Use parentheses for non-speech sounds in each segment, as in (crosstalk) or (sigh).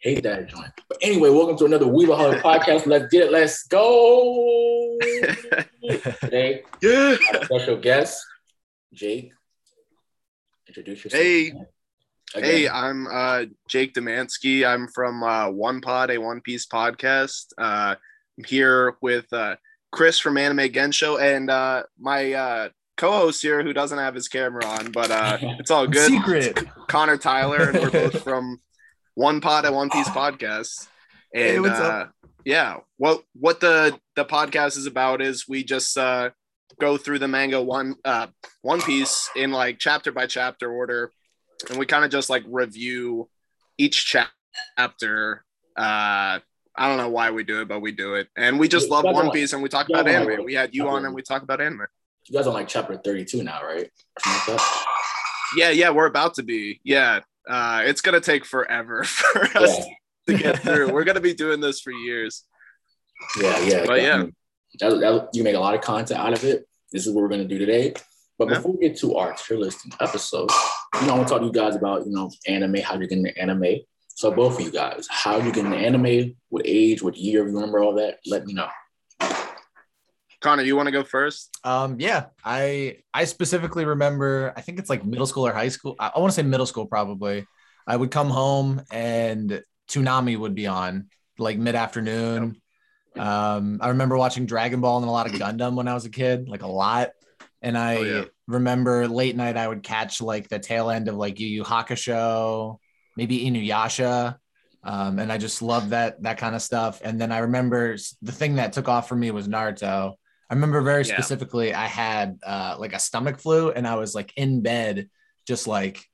Hate that joint. But anyway, welcome to another Weebaholic podcast. Let's get it. Let's go. Today, Yeah. our special guest, Jake. Introduce yourself. Hey. Again. Hey, I'm uh, Jake Demansky. I'm from uh, One Pod, a One Piece podcast. Uh, I'm here with uh, Chris from Anime Gensho and uh, my uh, co-host here who doesn't have his camera on, but uh, (laughs) it's all good. Secret. Connor Tyler, and we're both from One Pod, a One Piece (sighs) podcast. And Hey, what's uh, up? yeah, what what the the podcast is about is we just uh, go through the manga one uh, One Piece in like chapter by chapter order, and we kind of just like review each cha- chapter. Uh, I don't know why we do it, but we do it, and we just love guys are One like- Piece, and we talk about are like- anime. We had you on, and we talk about anime. You guys are like chapter 32 now, right? Like? Yeah, yeah, we're about to be. Yeah, uh, it's gonna take forever (laughs) for us Yeah. to get through. We're gonna be doing this for years. Yeah, yeah. But yeah. That, that, you make a lot of content out of it. This is what we're to do today. But before we get to our tier listing episode, you know, I want to talk to you guys about, you know, anime, how you get into anime. So both of you guys, how you get into anime, what age, what year, remember all that, let me know. Connor, you want to go first? Um, yeah, I I specifically remember. I think it's like middle school or high school. I, I want to say middle school probably. I would come home and Toonami would be on like mid afternoon. Um, I remember watching Dragon Ball and a lot of Gundam when I was a kid, like a lot. And I Oh, yeah. remember late night I would catch like the tail end of like Yu Yu Hakusho, maybe Inuyasha. Um, and I just loved that that kind of stuff. And then I remember the thing that took off for me was Naruto. I remember very Yeah. specifically I had uh, like a stomach flu and I was like in bed, just like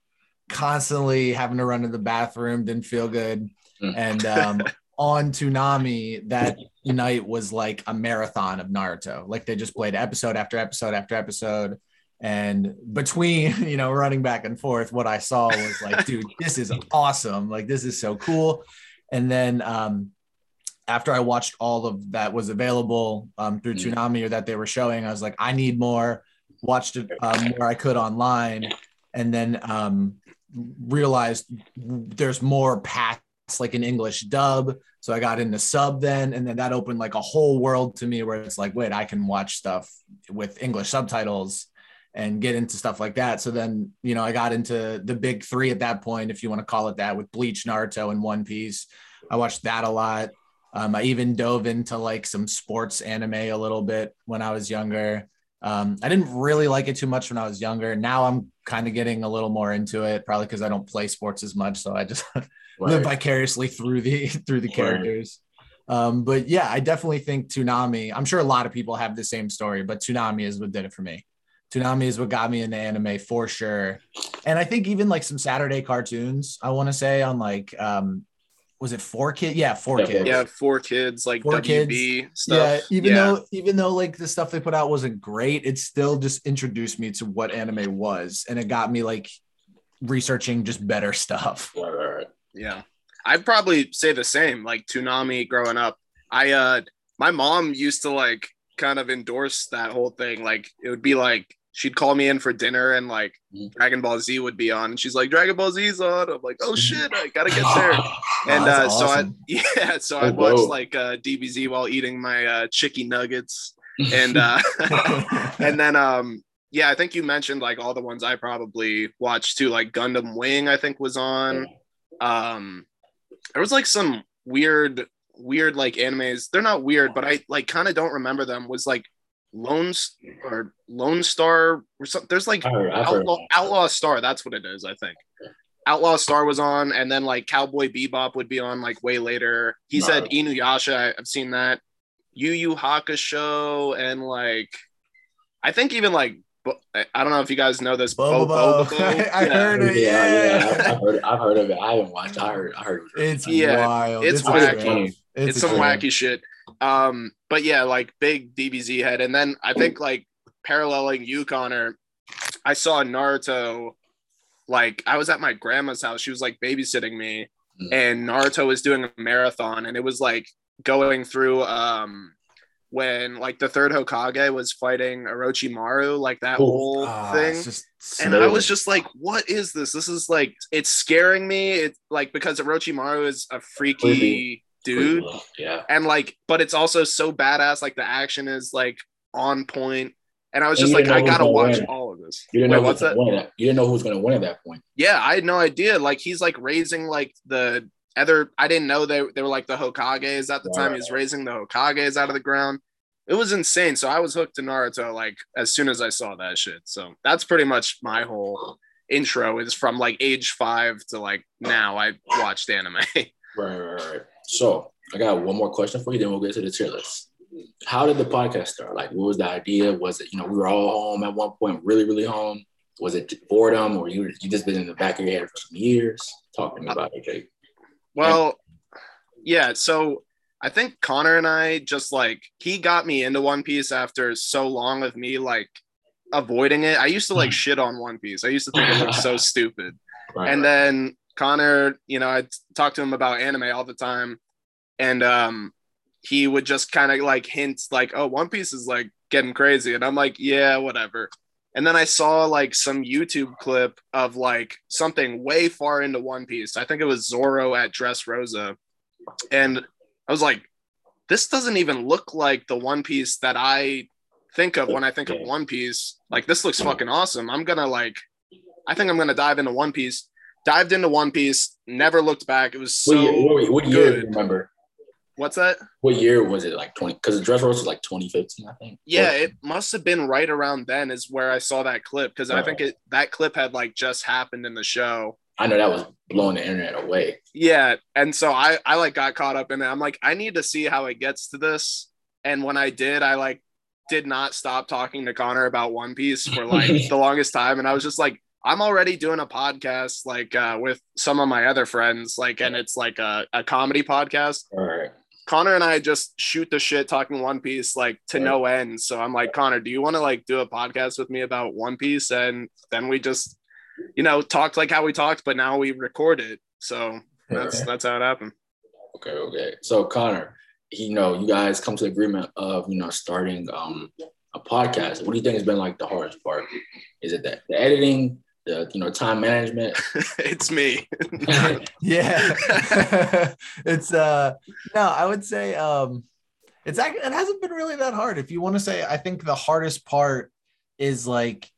constantly having to run to the bathroom, didn't feel good. Mm. And um, (laughs) on Toonami that night was like a marathon of Naruto. Like they just played episode after episode after episode. And between, (laughs) you know, running back and forth, what I saw was like, dude, this is awesome. Like, this is so cool. And then um, after I watched all of that was available um, through Mm. Toonami or that they were showing, I was like, I need more. Watched it um, where I could online, and then um, realized there's more past like an English dub. So I got into sub then, and then that opened like a whole world to me where it's like, wait, I can watch stuff with English subtitles and get into stuff like that. So then, you know, I got into the big three at that point, if you want to call it that, with Bleach, Naruto, and One Piece. I watched that a lot. Um, I even dove into like some sports anime a little bit when I was younger. Um, I didn't really like it too much when I was younger. Now I'm kind of getting a little more into it, probably because I don't play sports as much. So I just (laughs) live vicariously through the (laughs) through the Right. characters. Um, but yeah, I definitely think Toonami. I'm sure a lot of people have the same story, but Toonami is what did it for me. Toonami is what got me into anime for sure. And I think even like some Saturday cartoons, I want to say on like um was it four kids? Yeah, four Yeah, kids. Yeah, four kids, like Four WB stuff. Yeah, even Yeah. though even though like the stuff they put out wasn't great, it still just introduced me to what anime was, and it got me like researching just better stuff. Right, right, right. Yeah. I'd probably say the same. Like Toonami growing up. I uh my mom used to like kind of endorse that whole thing. Like it would be like she'd call me in for dinner and like Mhm. Dragon Ball Z would be on and she's like Dragon Ball Z's on. I'm like, oh shit, I gotta get there. (laughs) And uh, that's so I (laughs) yeah, so Oh, I'd watch like uh DBZ while eating my uh chicky nuggets. (laughs) And uh and then um yeah, I think you mentioned like all the ones I probably watched too, like Gundam Wing, I think was on. Um there was like some weird, weird like animes. They're not weird, but I like kind of don't remember them. Was like Lone or Lone Star or something. There's like heard, Outlaw, Outlaw Star. That's what it is, I think. Outlaw Star was on, and then like Cowboy Bebop would be on like way later. He said Right. Inuyasha. I- I've seen that. Yu Yu Hakusho, and like I think even like I I don't know if you guys know this. Bo- Bobo. Bobo. (laughs) I Yeah. heard it. yeah, Yeah, yeah. I've heard, I've heard of it. I haven't watched. I heard. I heard. It's Yeah, wild. it's a wacky. trip. It's, some wacky shit. Um, but yeah, like big DBZ head, and then I think like paralleling you, Connor, I saw Naruto. Like I was at my grandma's house, she was like babysitting me, Mm. and Naruto was doing a marathon, and it was like going through um when like the third Hokage was fighting Orochimaru, like that Ooh. whole Ah, thing. And I was just like, what is this? This is like, it's scaring me. It's like because Orochimaru is a freaky. Dude. Yeah. And like, but it's also so badass. Like the action is like on point. And I was And just like, I gotta watch win. all of this. You didn't Wait, know what's that? win at, you didn't know who was gonna win at that point. Yeah, I had no idea. Like he's like raising like the other. I didn't know they they were like the Hokages at the time. He's raising the Hokages out of the ground. It was insane. So I was hooked to Naruto like as soon as I saw that shit. So that's pretty much my whole intro is from like age five to like now. I watched anime. (laughs) Right, right, right. So I got one more question for you, then we'll get to the tier list. How did the podcast start? Like, what was the idea? Was it, you know, we were all home at one point, really, really home? Was it boredom or you you just been in the back of your head for some years? Talking about it, Jake. Well, yeah. So I think Connor and I just like he got me into One Piece after so long of me like avoiding it. I used to like hmm. shit on One Piece. I used to think it looked so (laughs) stupid. Right, And right. then Connor, you know, I talk to him about anime all the time, and um, he would just kind of like hint like, "Oh, One Piece is like getting crazy," and I'm like, "Yeah, whatever." And then I saw like some YouTube clip of like something way far into One Piece. I think it was Zoro at Dressrosa, and I was like, "This doesn't even look like the One Piece that I think of when I think of One Piece. Like, this looks fucking awesome. I'm gonna like." I think I'm gonna dive into One Piece. Dived into One Piece, never looked back. It was so what year, what, what year you remember? what's that? What year was it? Like 20? Because the Dressrosa was like 2015, I think. Yeah, Or- it must have been right around then is where I saw that clip because I think oh. it that clip had like just happened in the show. I know that was blowing the internet away. Yeah, and so I I like got caught up in it. I'm like I need to see how it gets to this. And when I did, I like did not stop talking to Connor about One Piece for like (laughs) the longest time and I was just like I'm already doing a podcast like uh, with some of my other friends like and it's like a, a comedy podcast All right. Connor and I just shoot the shit talking One Piece like to Right. no end. So I'm like, Connor, do you want to like do a podcast with me about One Piece? And then we just, you know, talked like how we talked, but now we record it. So that's Okay. that's how it happened. Okay, okay. So Connor, you know, you guys come to the agreement of you know starting um a podcast. What do you think has been like the hardest part? Is it that the editing, the you know time management? (laughs) it's me. (laughs) yeah (laughs) it's uh no i would say um it's actually it hasn't been really that hard if you want to say i think the hardest part is like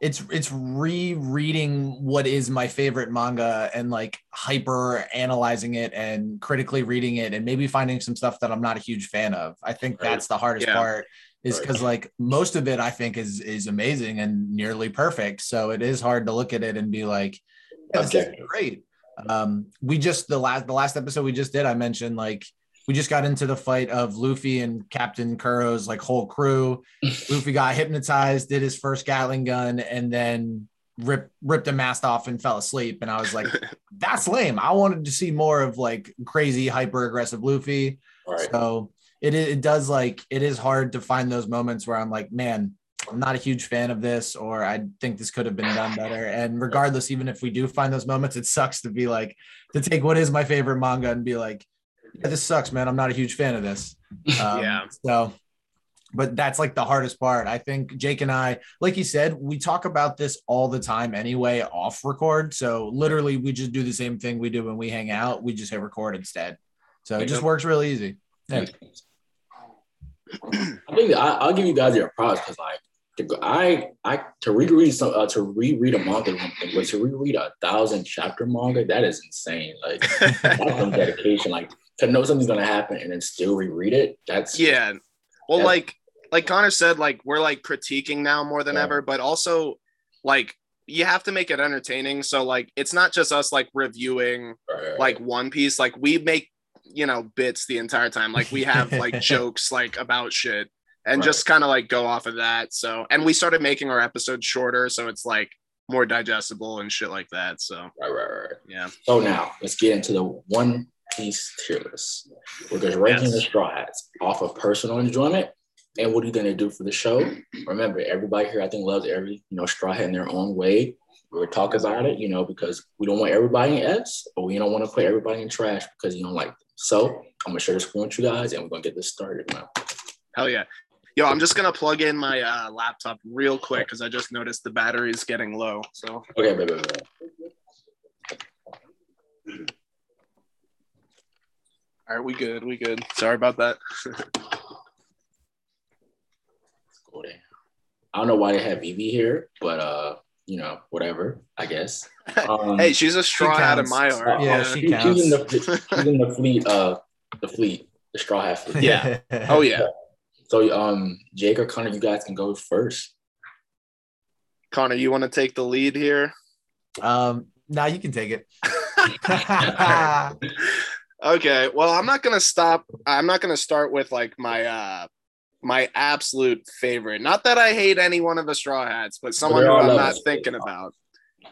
it's it's rereading what is my favorite manga and like hyper analyzing it and critically reading it and maybe finding some stuff that i'm not a huge fan of i think Right. that's the hardest Yeah. part is Right. because like most of it i think is is amazing and nearly perfect. So it is hard to look at it and be like yeah, this is great. Um we just the last the last episode we just did i mentioned like we just got into the fight of luffy and captain kuro's like whole crew. (laughs) Luffy got hypnotized did his first gatling gun and then ripped ripped a mask off and fell asleep. And i was like (laughs) that's lame. I wanted to see more of like crazy hyper aggressive luffy. All right. so it it does like it is hard to find those moments where I'm like, man, I'm not a huge fan of this, or I think this could have been done better. And regardless, even if we do find those moments, it sucks to be like to take what is my favorite manga and be like, yeah, this sucks, man. I'm not a huge fan of this. (laughs) Um, Yeah. So, but that's like the hardest part. I think Jake and I, like you said, we talk about this all the time anyway, off record. So literally, we just do the same thing we do when we hang out. We just hit record instead. So it just works really easy. Yeah. I think I, I'll give you guys your props because like to I I to reread some uh, to reread a manga is one thing, but to reread a thousand chapter manga that is insane. Like (laughs) that's dedication. Like to know something's gonna happen and then still reread it. That's yeah. Well, Yeah. like like Connor said, like we're like critiquing now more than Yeah. ever, but also like you have to make it entertaining. So like it's not just us like reviewing right, like One Piece. Like we make you know bits the entire time. Like we have like (laughs) jokes like about shit and Right. just kind of like go off of that. So and we started making our episodes shorter, so it's like more digestible and shit like that. So right, right, right. yeah, So now let's get into the one piece tier list. We're just ranking Yes. the straw hats off of personal enjoyment and what are you gonna do for the show? Remember, everybody here I think loves every you know straw hat in their own way. We're talking about it, you know, because we don't want everybody in S, but we don't want to put everybody in trash because you don't like them. So I'm gonna share the screen with you guys and we're gonna get this started now. Hell yeah. Yo, I'm just gonna plug in my uh, laptop real quick because I just noticed the battery is getting low. So Okay, wait, wait, wait. all right, we good, we good. Sorry about that. (laughs) I don't know why they have Evie here, but uh, you know, whatever. I guess. (laughs) Um, hey, she's a straw hat in my heart. uh, yeah, uh, she she- she's in the she's in the fleet. Uh, the fleet, the straw hat fleet. Yeah. (laughs) Oh yeah, So um, Jake or Connor, you guys can go first. Connor, you want to take the lead here? Um, now you can take it. (laughs) Okay, well, I'm not gonna stop. I'm not gonna start with like my uh my absolute favorite. Not that I hate any one of the straw hats, but someone who I'm not thinking about.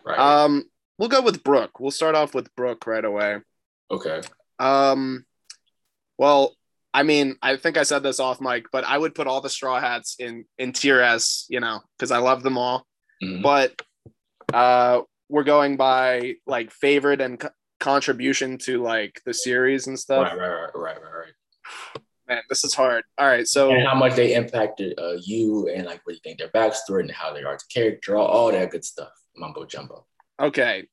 Right. Um, we'll go with Brook. We'll start off with Brook right away. okay. Um, well, I mean, I think I said this off mic, but I would put all the straw hats in in tier S, you know, because I love them all. Mhm. But uh, we're going by like favorite and co- contribution to like the series and stuff. Right, right, right, right, right, right. Man, this is hard. All right, so And how much they impacted uh, you, and like what you think their backstory and how they are a character, all, all that good stuff. Mumbo jumbo. okay.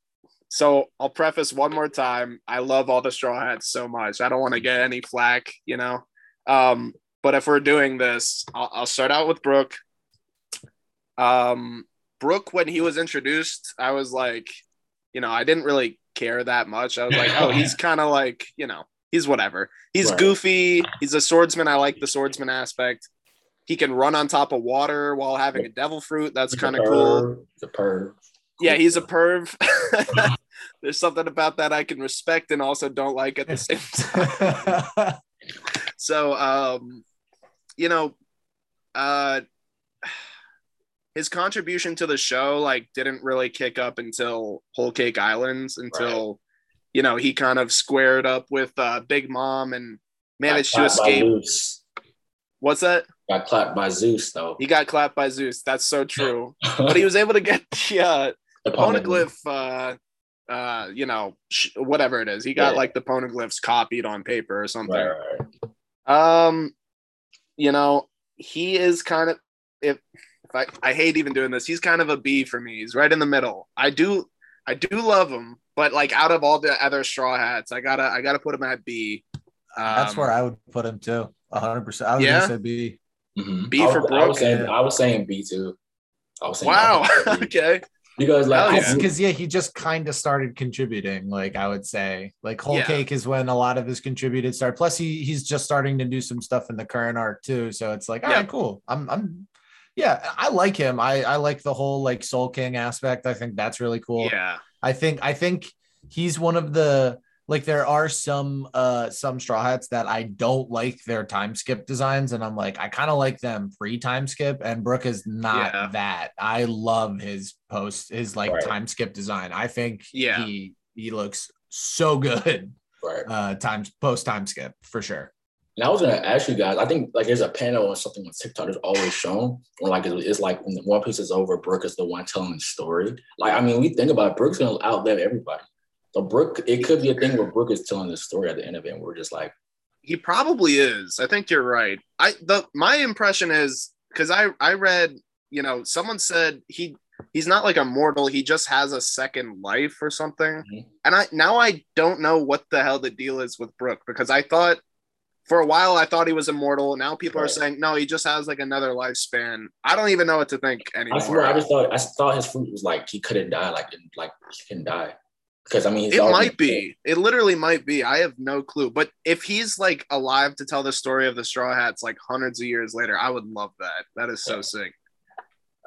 So I'll preface one more time. I love all the straw hats so much. I don't want to get any flack, you know. Um, but if we're doing this, I'll, I'll start out with Brook. Um, Brook, when he was introduced, I was like, you know, I didn't really care that much. I was like, oh, he's (laughs) kind of like, you know, he's whatever. He's Right. goofy. He's a swordsman. I like the swordsman aspect. He can run on top of water while having a devil fruit. That's kind of cool. perv, He's a perv. Yeah, he's a perv. (laughs) (laughs) There's something about that I can respect and also don't like at the (laughs) same time. So, um, you know, uh, his contribution to the show like didn't really kick up until Whole Cake Islands until you know he kind of squared up with uh, Big Mom and managed to Got clapped by escape. What's that? Got clapped by Zeus though. He got clapped by Zeus. That's so true. (laughs) but he was able to get (laughs) the uh, The poneglyph uh uh you know sh- whatever it is he got Yeah. like the poneglyphs copied on paper or something right, right. um you know he is kind of if, if I, I hate even doing this he's kind of a b for me he's right in the middle i do i do love him but like out of all the other straw hats i gotta i gotta put him at b um, That's where I would put him too. hundred percent. I was Yeah? gonna say B. Mhm. B I for was, I was saying, Yeah. I was saying B too. I was saying wow I was saying (laughs) B. okay because like Hell yeah. Because yeah, he just kind of started contributing. Like I would say, like Whole Yeah. Cake is when a lot of his contributed started. Plus, he he's just starting to do some stuff in the current arc too. So it's like, all Yeah. right, cool. I'm I'm yeah, I like him. I I like the whole like Soul King aspect. I think that's really cool. yeah I think I think he's one of the like there are some uh some straw hats that I don't like their time skip designs and I'm like I kind of like them free time skip and Brook is not Yeah. that. I love his post his like Right. time skip design. I think Yeah. he he looks so (laughs) good right. uh times post time skip for sure. And I was gonna ask you guys. I think like there's a panel or something on TikTok that's always shown. When like it's, it's like when One Piece is over, Brook is the one telling the story. Like I mean, we think about it, Brook's gonna outlive everybody. So Brook, it could be a thing where Brook is telling the story at the end of it, and we're just like, He probably is. I think you're right. I the my impression is because I I read you know someone said he he's not like a mortal. He just has a second life or something. Mhm. And I now I don't know what the hell the deal is with Brook because I thought for a while I thought he was immortal. Now people are saying no, he just has like another lifespan. I don't even know what to think I anymore. swear, I just thought I thought his fruit was like he couldn't die, like like he couldn't die because I mean it might be. It literally might be. I have no clue. But if he's like alive to tell the story of the Straw Hats like hundreds of years later, I would love that. That is so Yeah. sick.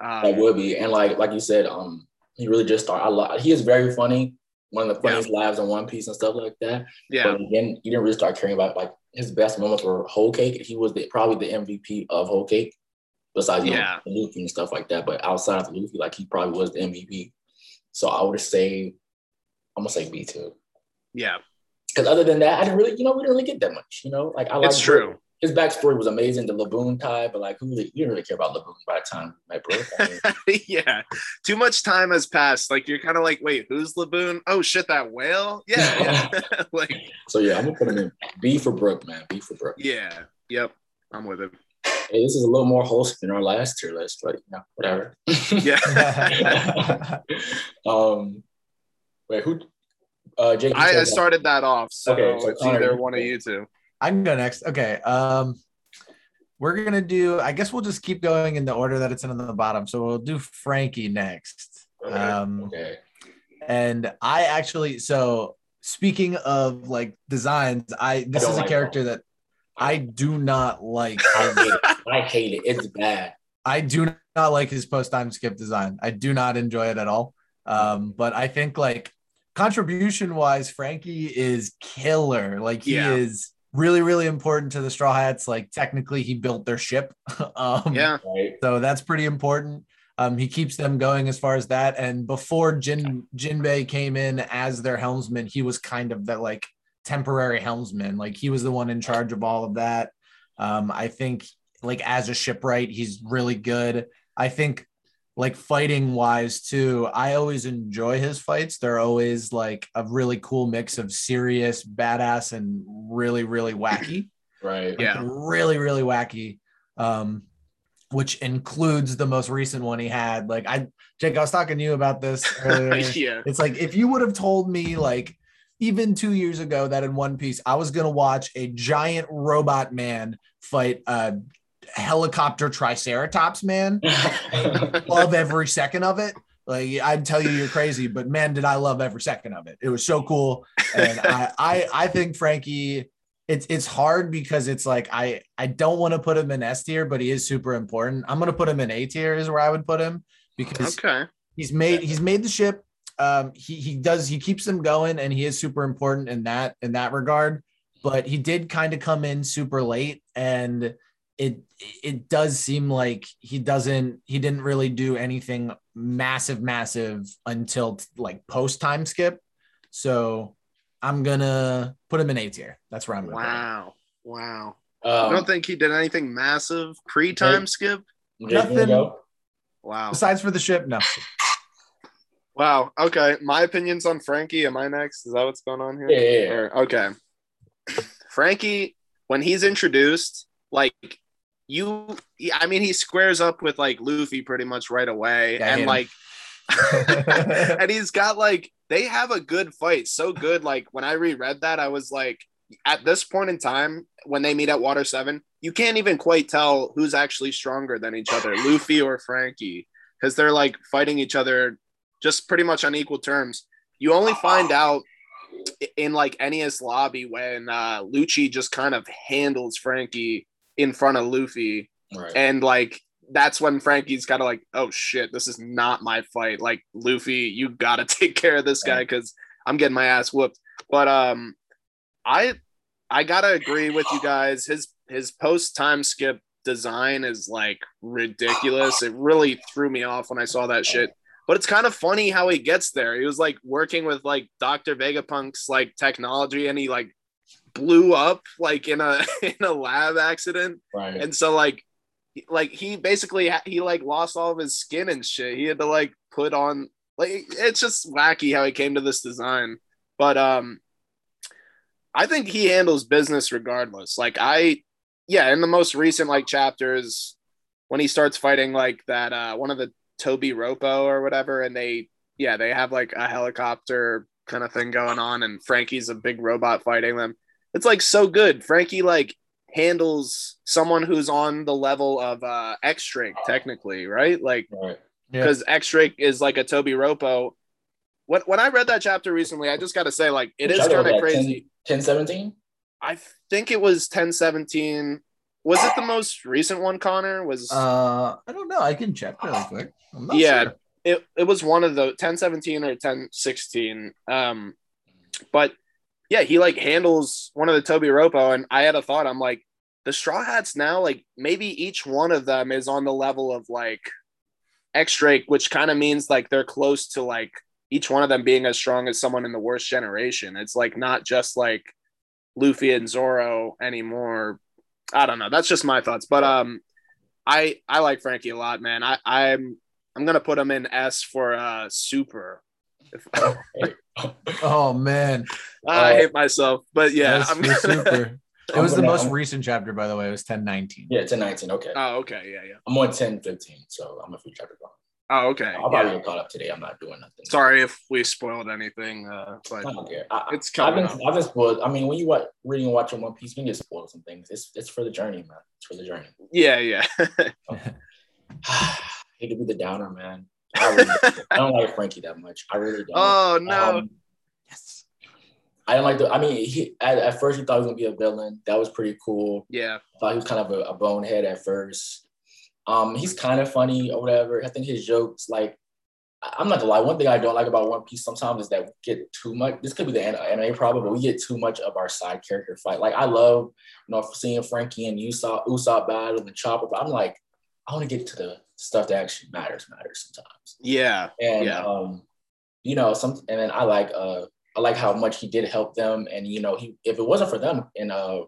That Um, would be, and like like you said, um, he really just started. I love. He is very funny. One of the funniest lives in One Piece and stuff like that. yeah, But again, you didn't really start caring about like his best moments were Whole Cake. He was the, probably the MVP of Whole Cake, besides you Yeah. know, Luffy and stuff like that. But outside of Luffy, like he probably was the MVP. So I would say, I'm gonna say B two. yeah, Because other than that, I didn't really, you know, we didn't really get that much. You know, like I like it's true. His backstory was amazing, the Laboon tie, but like who really, you didn't really care about Laboon by the time met bro. I mean, (laughs) yeah, too much time has passed. Like you're kind of like, wait, who's Laboon? Oh shit, that whale. Yeah, (laughs) yeah. (laughs) like so yeah, I'm gonna put him in B for Brook, man. B for Brook. yeah, yep. I'm with it. Hey, this is a little more wholesome than our last tier list, but you know, whatever. Yeah. um, wait, who? Uh, Jake. I, I started that off, so, Okay, so it's Connor, either one of you two. I can go next. Okay. Um, we're gonna do. I guess we'll just keep going in the order that it's in on the bottom. So we'll do Franky next. Okay, Um, okay. and I actually. So speaking of like designs, I this don't is a like character that I do not like. I hate it. I hate it. It's bad. I do not like his post time skip design. I do not enjoy it at all. Um, but I think like contribution wise, Franky is killer. Like he Yeah. is really, really important to the Straw Hats. Like technically, he built their ship. (laughs) um, Yeah. So that's pretty important. Um, he keeps them going as far as that. And before Jin Jinbei came in as their helmsman, he was kind of that like temporary helmsman. Like he was the one in charge of all of that. Um, I think like as a shipwright, he's really good. I think like fighting wise too, I always enjoy his fights. They're always like a really cool mix of serious, badass, and really, really wacky (clears throat) Right. Yeah. really really wacky um which includes the most recent one he had like i jake i was talking to you about this (laughs) yeah. it's like if you would have told me like even two years ago that in one piece i was going to watch a giant robot man fight a helicopter triceratops man. (laughs) Love every second of it. Like i'd tell you you're crazy but man did i love every second of it. It was so cool. And I, I i think franky it's it's hard because it's like i i don't want to put him in s tier but he is super important. I'm going to put him in a tier is where i would put him because Okay. he's made he's made the ship. Um he he does he keeps them going and he is super important in that in that regard. But he did kind of come in super late and it it does seem like he doesn't he didn't really do anything massive massive until like post time skip so i'm gonna put him in a tier that's where i'm gonna put him. Wow. Wow. I Um, don't think he did anything massive pre-time skip. Jake, you wanna nothing- Wow. besides for the ship no Wow. Okay. My opinions on Franky. Am I next? Is that what's going on here? Yeah, yeah, yeah. Or- okay. Frankie, when he's introduced, like you, I mean, he squares up with like Luffy pretty much right away, Yeah, and like, (laughs) and he's got like they have a good fight, so good. Like when I reread that, I was like, at this point in time, when they meet at Water Seven, you can't even quite tell who's actually stronger than each other, Luffy or Franky, because they're like fighting each other just pretty much on equal terms. You only find out in like Enies Lobby when uh Lucci just kind of handles Franky in front of Luffy Right. and like that's when Franky's kind of like, oh shit, this is not my fight. Like Luffy, you gotta (laughs) take care of this guy because I'm getting my ass whooped. But um, I I gotta agree with you guys. His his post time skip design is like ridiculous. It really threw me off when I saw that shit. But it's kind of funny how he gets there. He was like working with like Dr. Vegapunk's like technology and he like blew up like in a (laughs) in a lab accident. Right. and so like like he basically he like lost all of his skin and shit. He had to like put on like it's just wacky how he came to this design. But um i think he handles business regardless. Like i yeah in the most recent like chapters when he starts fighting like that uh one of the tobi roppo or whatever and they yeah they have like a helicopter kind of thing going on and franky's a big robot fighting them it's like so good franky like handles someone who's on the level of uh X Drake technically, right? Like right. Yeah. because X Drake is like a Tobi Roppo. When when I read that chapter recently, I just got to say like it is kind of crazy. 10, 17? I think it was 1017. Was it the most recent one, Connor? Was uh i don't know i can check really quick I'm not Yeah. sure. it, it was one of the 1017 or 1016 um but yeah he like handles one of the tobi roppo and i had a thought. I'm like the straw hats now like maybe each one of them is on the level of like x drake which kind of means like they're close to like each one of them being as strong as someone in the worst generation. It's like not just like luffy and zoro anymore. I don't know. That's just my thoughts. But um i i like franky a lot man. I i'm I'm gonna put him in S for uh super. If- oh man (laughs) I hate myself, but yeah, I'm gonna, super (laughs) It was the gonna- most recent chapter, by the way. It was 1019. Yeah, 10, 19. Okay. Oh, okay, yeah, yeah. I'm on 10, 15, so I'm a few chapters behind. Oh, okay. I'll probably yeah. get caught up today. I'm not doing nothing. Sorry if we spoiled anything, uh, but I don't care. I, it's I, I've coming been. I've been spoiled. I mean, when you watch, reading and watching One Piece, you can get spoiled some things. It's it's for the journey, man. It's for the journey. Yeah, yeah. (laughs) (sighs) hate to be the downer, man. I, really, (laughs) I don't like Franky that much. I really don't. oh no. Um, Yes. I don't like the. I mean, he at, at first he thought he was gonna be a villain. That was pretty cool. yeah. thought he was kind of a, a bonehead at first. Um, he's kind of funny or whatever. I think his jokes, like, I'm not gonna lie. One thing I don't like about One Piece sometimes is that we get too much. This could be the an- anime problem, but we get too much of our side character fight. Like, I love, you know, seeing Franky and Usopp, Usopp battle and Chopper, but I'm like, I want to get to the stuff that actually matters, matters sometimes. Yeah. And Yeah. um, you know, some and then I like uh I like how much he did help them. And you know, he if it wasn't for them and uh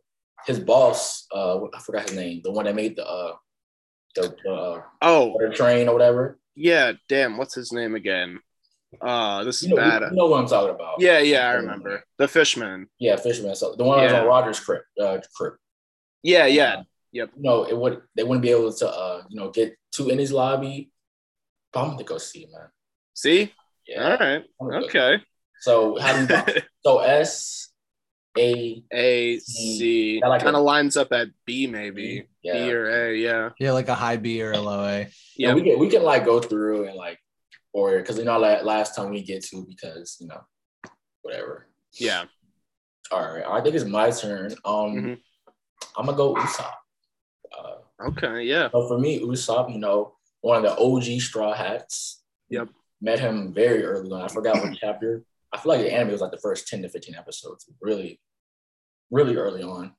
his boss, uh I forgot his name, the one that made the uh the, the uh, Oh, water train or whatever. yeah. Damn. What's his name again? Uh, this is You know, bad. you know what I'm talking about. Yeah, yeah. I remember the Fishman. Yeah, Fisherman. So the one that was on Rogers' crypt, uh. Yeah, yeah. Yep. You know, it would they wouldn't be able to uh, you know, get to Enies Lobby. But I'm gonna go see, man. See. Yeah. All right. I'm gonna go. Okay. So how do you (laughs) so S A A C like kind of lines up at B maybe. Yeah. B or A. Yeah. Yeah, like a high B or a low A. Yeah, Yeah. we can we can like go through and like or because you know like last time we get to because you know whatever. Yeah. All right, I think it's my turn. Um, Mhm. I'm gonna go Usopp. Okay. Yeah. but for me, Usopp, you know, one of the OG Straw Hats. Yep. Met him very early on. I forgot what (clears throat) chapter. I feel like the anime was like the first 10 to 15 episodes, really, really early on.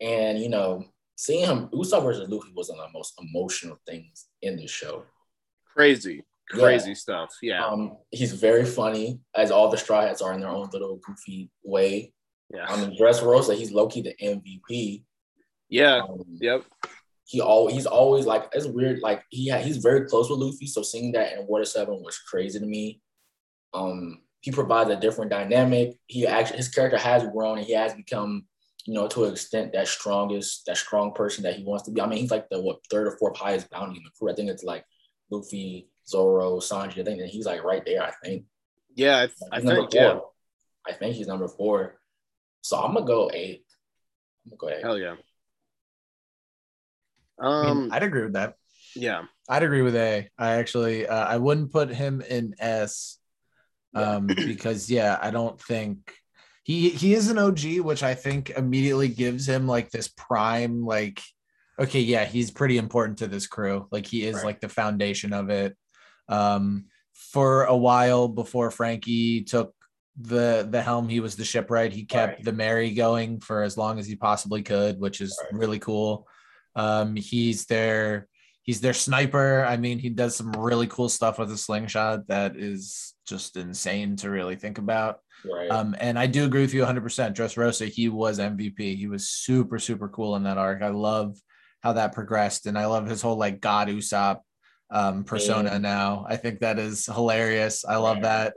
And you know, seeing him Usopp versus Luffy was one of the most emotional things in the show. Crazy. Yeah. Crazy stuff. Yeah. Um, he's very funny, as all the Straw Hats are in their own little goofy way. Yeah. Um, in Dressrosa, he's Loki the MVP. Yeah. Um, Yep. He all he's always like it's weird. Like he ha- he's very close with Luffy, so seeing that in Water Seven was crazy to me. Um, he provides a different dynamic. He actually his character has grown and he has become, you know, to an extent that strongest, that strong person that he wants to be. I mean, he's like the what third or fourth highest bounty in the crew. I think it's like Luffy, Zoro, Sanji. I think that he's like right there. I think. Yeah. I, He's I think. Yeah. I think he's number four. So I'm gonna go eight. I'm gonna go eight. Hell yeah. I mean, Um. I'd agree with that. yeah. I'd agree with A. I actually uh, I wouldn't put him in S um (clears throat) because yeah, I don't think he he is an OG, which I think immediately gives him like this prime like okay, yeah, he's pretty important to this crew. Like he is Right. like the foundation of it. Um for a while before Franky took the the helm, he was the shipwright. He kept Right. the Merry going for as long as he possibly could, which is Right. really cool. Um he's their he's their sniper. I mean, he does some really cool stuff with a slingshot that is just insane to really think about. Right. Um, and I do agree with you 100%. Dressrosa, he was MVP. He was super, super cool in that arc. I love how that progressed, and I love his whole like God Usopp um, persona Yeah. now. I think that is hilarious. I love Right. that.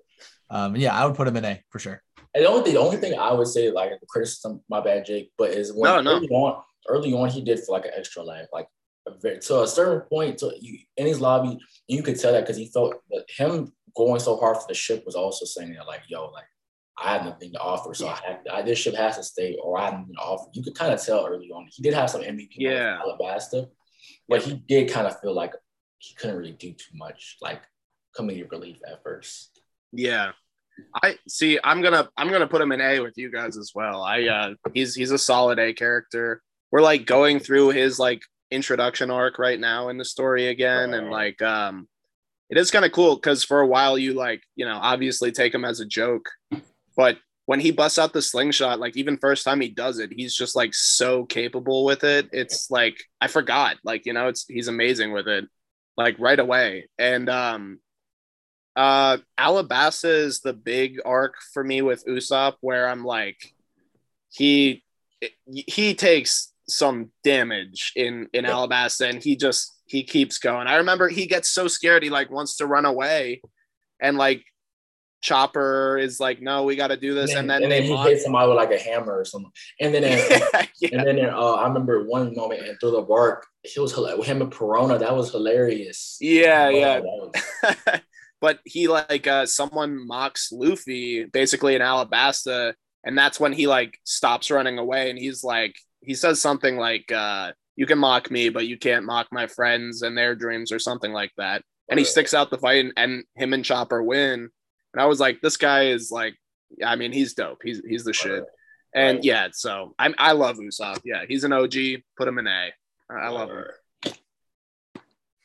Um, yeah, I would put him in A for sure. And the only thing, the only thing I would say, like criticism, my bad, Jake, but is when No, no. early on, early on, he did for like an extra lag, like a very, to a certain point, to you, Enies Lobby, you could tell that because he felt that him going so hard for the ship was also saying that, like, yo, like I have nothing to offer, so I have I, this ship has to stay, or I have nothing to offer. You could kind of tell early on. He did have some MVP, Yeah. Alabasta, but he did kind of feel like he couldn't really do too much, like comedic relief at first. Yeah. I see I'm gonna I'm gonna put him in A with you guys as well. I uh he's he's a solid A character. We're like going through his like introduction arc right now in the story again and like um it is kind of cool because for a while you like you know obviously take him as a joke but when he busts out the slingshot like even first time he does it he's just like so capable with it. It's like i forgot like you know it's he's amazing with it like right away. And um uh alabasta is the big arc for me with usopp where i'm like he he takes some damage in in Yeah. alabasta and he just he keeps going i remember he gets so scared he like wants to run away and like Chopper is like, no, we got to do this, and then, and then they he mock- hit somebody with like a hammer or something. And then (laughs) yeah. and then uh, I remember one moment and through the bark, he was hilarious. Him and Perona, that was hilarious. yeah, Oh, yeah. was- (laughs) but he like uh someone mocks Luffy basically in Alabasta, and that's when he like stops running away and he's like he says something like uh you can mock me, but you can't mock my friends and their dreams or something like that. And he sticks out the fight and, and him and Chopper win. And I was like, this guy is like, I mean, he's dope. He's he's the shit. And Right. yeah, so I I love Usopp. Yeah, he's an OG. Put him in A. I I love him.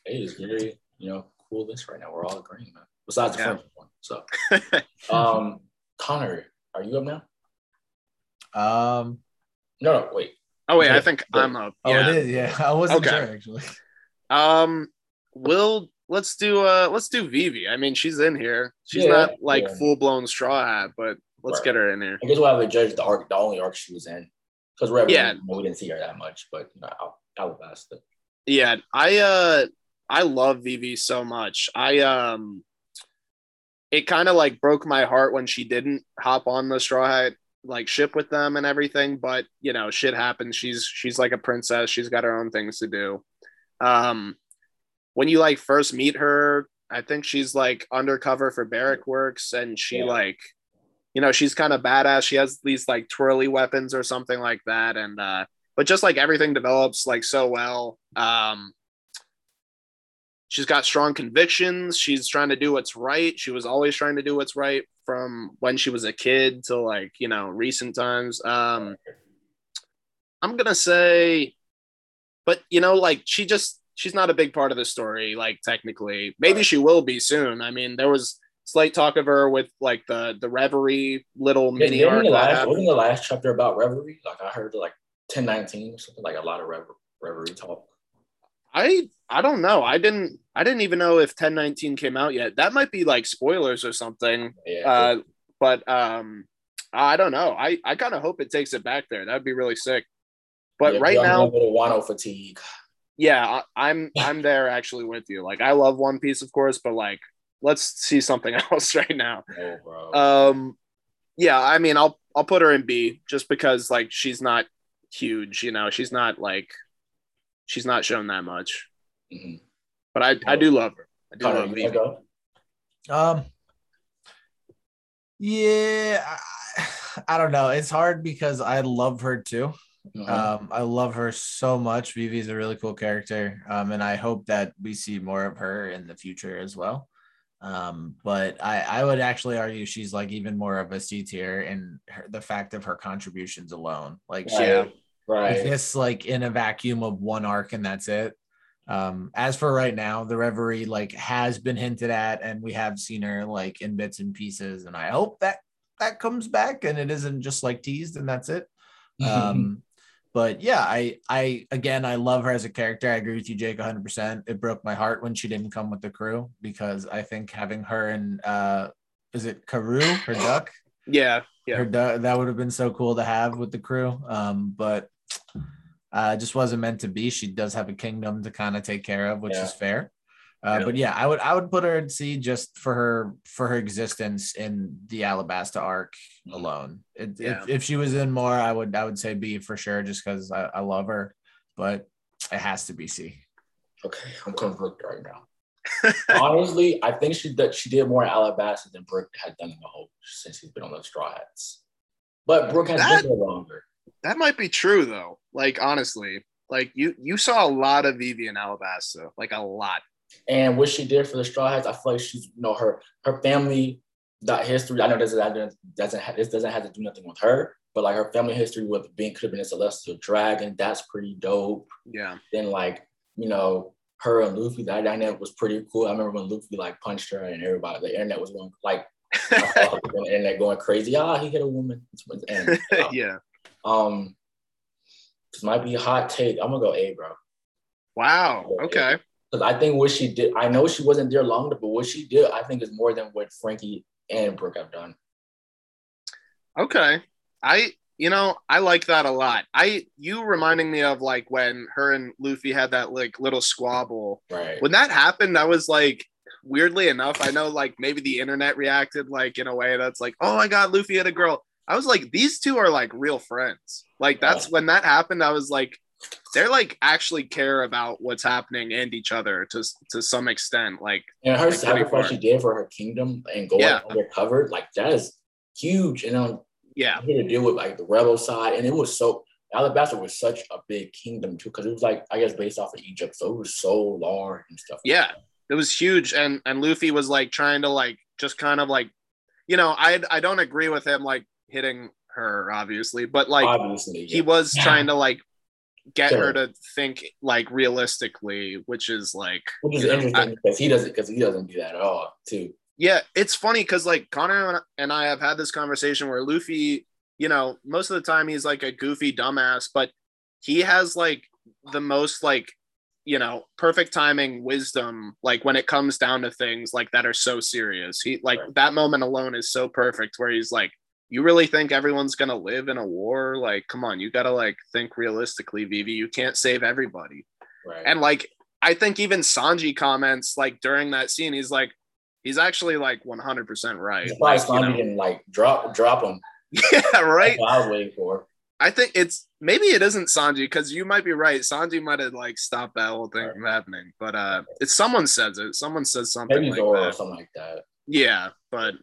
It is very, you know, cool list right now. We're all agreeing, man. Besides the Yeah. French one. So, (laughs) um, Connor, are you up now? Um, No, no, wait. Oh wait, I think I'm up. oh, yeah. it is. Yeah, (laughs) I wasn't Okay. sure actually. Um, we'll let's do uh let's do Vivi. I mean, she's in here. She's Yeah, not like yeah. full blown straw hat, but let's Right. get her in here. I guess we'll have to judge the arc, the only arc she was in. Because Rebel, Yeah. you we didn't see her that much, but you know, Al- Alabasta. Yeah, I uh I love Vivi so much. I um it kind of like broke my heart when she didn't hop on the straw hat like ship with them and everything, but you know, shit happens. She's she's like a princess. She's got her own things to do. Um when you like first meet her, I think she's like undercover for Baroque Works and she Yeah. like you know, she's kind of badass. She has these like twirly weapons or something like that and uh but just like everything develops like so well. Um, she's got strong convictions. She's trying to do what's right. She was always trying to do what's right from when she was a kid to like you know recent times. Um, I'm gonna say, but you know, like she just she's not a big part of the story. Like technically, maybe she will be soon. I mean, there was slight talk of her with like the the Reverie little mini Didn't arc. the last, wasn't the last chapter about Reverie? Like I heard like 1019 or something, like a lot of Rever- Reverie talk. I I don't know. I didn't I didn't even know if 1019 came out yet. That might be like spoilers or something. Yeah. Uh, but um, I don't know. I I kind of hope it takes it back there. That'd be really sick. But Yeah, right now, a little Wano fatigue. yeah, I, I'm I'm there actually with you. Like I love One Piece, of course, but like let's see something (laughs) else right now. No, bro. Um, yeah, I mean, I'll I'll put her in B just because like she's not huge. You know, she's not like she's not shown that much. Mhm. But I I do love her. I do love you Vivi. wanna? Um, yeah, I, I don't know. It's hard because I love her too. Mhm. Um, I love her so much. Vivi is a really cool character. Um, and I hope that we see more of her in the future as well. Um, but I, I would actually argue she's like even more of a C tier in her, the fact of her contributions alone. Like she, Yeah. right. exists like in a vacuum of one arc and that's it. Um, as for right now, the reverie like has been hinted at, and we have seen her like in bits and pieces, and I hope that that comes back and it isn't just like teased and that's it. (laughs) Um, but yeah, I I again I love her as a character. I agree with you, Jake, 100. percent It broke my heart when she didn't come with the crew because I think having her and uh, is it Karu, her duck? Yeah, yeah. her du- that would have been so cool to have with the crew um but uh just wasn't meant to be she does have a kingdom to kind of take care of which Yeah. is fair uh, Yeah. but yeah i would i would put her in c just for her for her existence in the alabasta arc Mhm. alone it, Yeah. if, if she was in more i would i would say b for sure just because I, I love her but it has to be c Okay, I'm convicted right now. (laughs) Honestly, I think she did, she did more at Alabasta than Brook had done in the whole since he's been on the Straw Hats. But Brook has That- been there longer. That might be true though. Like honestly, like you you saw a lot of Vivi in Alabasta, like a lot. And what she did for the Straw Hats, I feel like she's you know her her family that history. I know this doesn't doesn't have, this doesn't have to do nothing with her, but like her family history with being could have been a celestial dragon. That's pretty dope. Yeah. Then like you know her and Luffy that dynamic was pretty cool. I remember when Luffy like punched her and everybody the internet was going like I (laughs) saw the internet going crazy. Ah, he hit a woman. (laughs) And, yeah. Um, this might be a hot take. I'm gonna go A, bro. Wow. Okay. Because I think what she did, I know she wasn't there longer, but what she did, I think is more than what Franky and Brook have done. Okay. I you know, I like that a lot. I you reminding me of like when her and Luffy had that like little squabble. Right. When that happened, I was like, weirdly enough, I know like maybe the internet reacted like in a way that's like, oh my god, Luffy had a girl. I was like, these two are like real friends. Like that's when that happened. I was like, they're like actually care about what's happening and each other to to some extent. Like And her Like, sacrifice she did for her kingdom and going Yeah. undercover, like that is huge. And um, yeah, I had to deal with like the rebel side, and it was so Alabasta was such a big kingdom too, because it was like I guess based off of Egypt, so it was so large and stuff. yeah, it was huge. And and Luffy was like trying to like just kind of like, you know, I I don't agree with him like hitting her obviously, but like obviously, he yeah. was trying to like get Sure. her to think like realistically, which is like which is know, interesting because he doesn't because he doesn't do that at all too. Yeah, it's funny because like Connor and I have had this conversation where Luffy, you know, most of the time he's like a goofy dumbass, but he has like the most like, you know, perfect timing, wisdom, like when it comes down to things like that are so serious. He like Right. that moment alone is so perfect where he's like, you really think everyone's gonna live in a war? Like, come on, you gotta like think realistically, Vivi. You can't save everybody. Right. And like, I think even Sanji comments like during that scene, he's like, he's actually like 100% right. It's Like, you know. didn't like drop drop him. (laughs) yeah, right. I was waiting for. I think it's maybe it isn't Sanji because you might be right. Sanji might have like stopped that whole thing Right. from happening, but uh, it's someone says it. Someone says something Maybe like Zoro or something like that. Yeah, but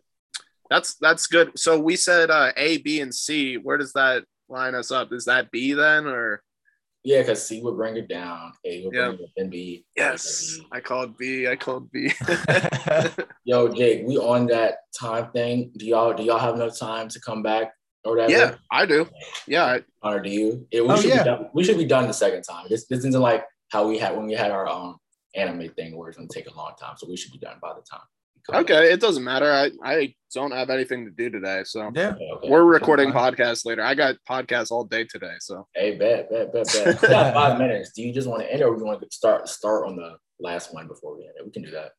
that's that's good. So we said uh, A, B, and C. Where does that line us up? Is that B then, or Yeah, because C would bring it down. A would Yeah. bring it then B. yes? I called B. I called B. (laughs) (laughs) Yo, Jake, we on that time thing. Do y'all do y'all have enough time to come back or whatever? yeah, I do. Yeah, I- Or do you? Yeah, we Oh, should yeah. be done. We should be done the second time. This this isn't like how we had when we had our own anime thing where it's gonna take a long time. So we should be done by the time. We okay. It doesn't matter. I I don't have anything to do today, so. yeah. Okay, okay. We're recording podcasts later. I got podcasts all day today, so Hey, bet, bet, bet, bet. We got (laughs) five minutes. Do you just want to end or we want to start start on the last one before we end it? We can do that.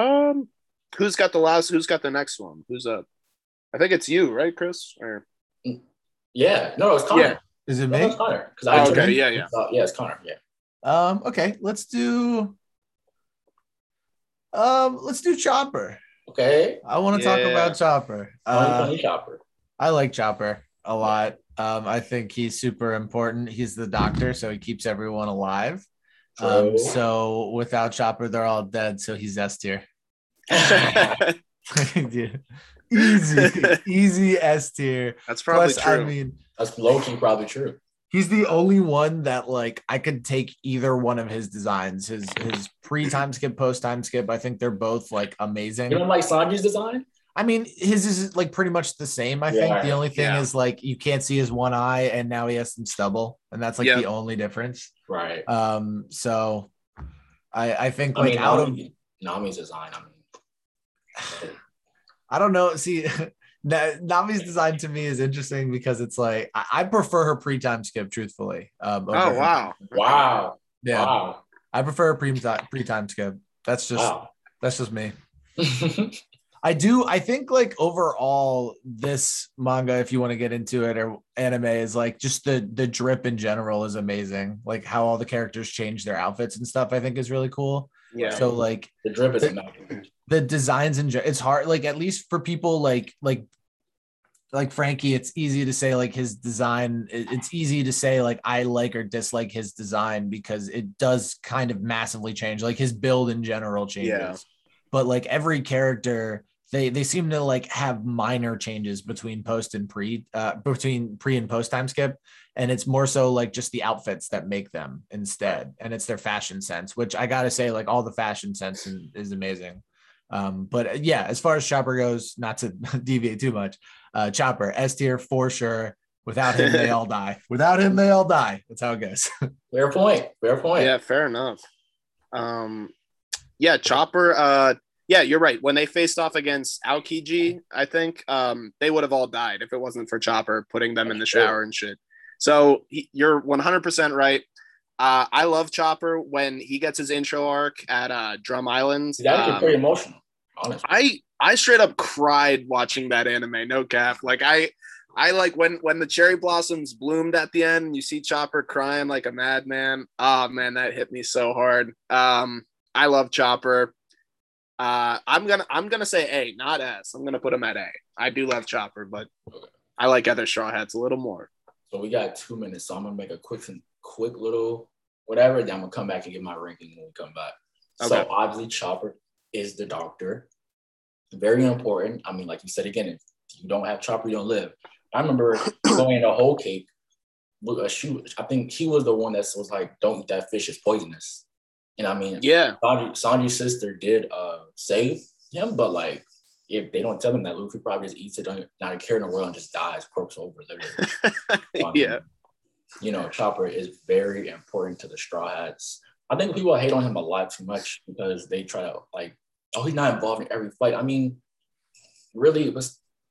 um, who's got the last? Who's got the next one? Who's up? I think it's you, right, Chris? Or Yeah. No, it's Connor. Yeah. Is it No, me? it's Connor. Because Oh, I okay, yeah, yeah. Uh, yeah, it's Connor. Yeah. Um, okay, let's do um let's do Chopper. Okay. I want to talk about Chopper. Funny, Uh, chopper. I like Chopper a lot. Um, I think he's super important. He's the doctor, so he keeps everyone alive. Um, so without Chopper, they're all dead. So he's S tier. (laughs) (laughs) Dude, easy, (laughs) easy S tier. That's probably Plus, true. I mean, That's low key probably true. He's the only one that like I could take either one of his designs. His his pre time skip, post time skip. I think they're both like amazing. You don't like Sanji's design? I mean, his is like pretty much the same. I think the only thing yeah. is like you can't see his one eye, and now he has some stubble, and that's like Yeah. the only difference. Right. Um, so I I think I like mean, out of Nami's design. I mean, (sighs) I don't know. See, Na- Nami's design to me is interesting because it's like I, I prefer her pre time skip, truthfully. Um, over oh her- wow. wow. yeah, Wow. I prefer a pre pre time skip. That's just Wow. that's just me. (laughs) I do. I think like overall, this manga, if you want to get into it, or anime, is like just the the drip in general is amazing. Like how all the characters change their outfits and stuff. I think is really cool. Yeah. So like the drip is immaculate. The designs in gen- it's hard. Like at least for people like like like Franky, it's easy to say like his design. It's easy to say like I like or dislike his design because it does kind of massively change. Like his build in general changes Yeah. but like every character they they seem to like have minor changes between post and pre uh between pre and post time skip and it's more so like just the outfits that make them instead and it's their fashion sense which i gotta say like all the fashion sense is amazing um but uh, yeah as far as chopper goes not to (laughs) deviate too much uh chopper s tier for sure without him they all (laughs) die without him they all die that's how it goes (laughs) Fair point. Fair point. Yeah, fair enough. Um, yeah, Chopper. Uh, yeah, you're right. When they faced off against Aokiji, I think um, they would have all died if it wasn't for Chopper putting them in the shower and shit. So he, you're 100% right. Uh, I love Chopper when he gets his intro arc at uh, Drum Island. See, that Um, gets pretty emotional. Honestly. I I straight up cried watching that anime. No cap. Like I I like when when the cherry blossoms bloomed at the end. And you see Chopper crying like a madman. Oh man, that hit me so hard. Um, I love Chopper. Uh, I'm gonna I'm gonna say A, not S. I'm gonna put him at A. I do love Chopper, but I like other Straw Hats a little more. So we got two minutes, so I'm gonna make a quick, quick little whatever. Then I'm gonna come back and get my ranking when we come back. Okay. So obviously, Chopper is the doctor. Very important. I mean, like you said again, if you don't have Chopper, you don't live. I remember (coughs) going to Whole Cake. A shoot, I think he was the one that was like, "Don't eat that fish; it's poisonous." And I mean, yeah, Sanji, Sanji's sister did uh save him, but like if they don't tell him that Luffy probably just eats it, not a care in the world, and just dies, corpse over literally. (laughs) yeah. You know, Chopper is very important to the Straw Hats. I think people hate on him a lot too much because they try to like, oh, he's not involved in every fight. I mean, really,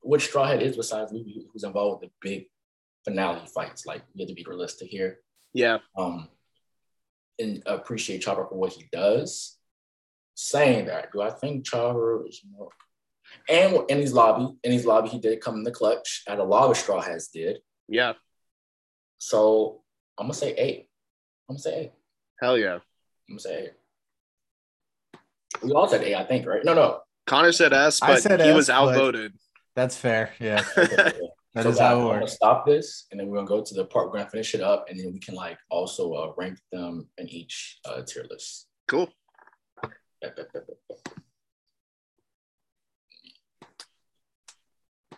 which Straw Hat is besides Luffy who's involved with the big finale fights? Like, you have to be realistic here. Yeah. Um, and appreciate Chopper for what he does. Saying that, do I think Chopper is more? And Enies Lobby, in his lobby, he did come in the clutch, at a lot of Straw Hats did. Yeah. So I'm gonna say eight. I'm gonna say eight. Hell yeah. I'm gonna say eight. We all said A, I think, right? No, no. Connor said S, but said he S, was outvoted. That's fair. Yeah. (laughs) That so is how we're gonna stop this, and then we're gonna go to the part. We're gonna finish it up, and then we can like also uh, rank them in each uh, tier list. Cool.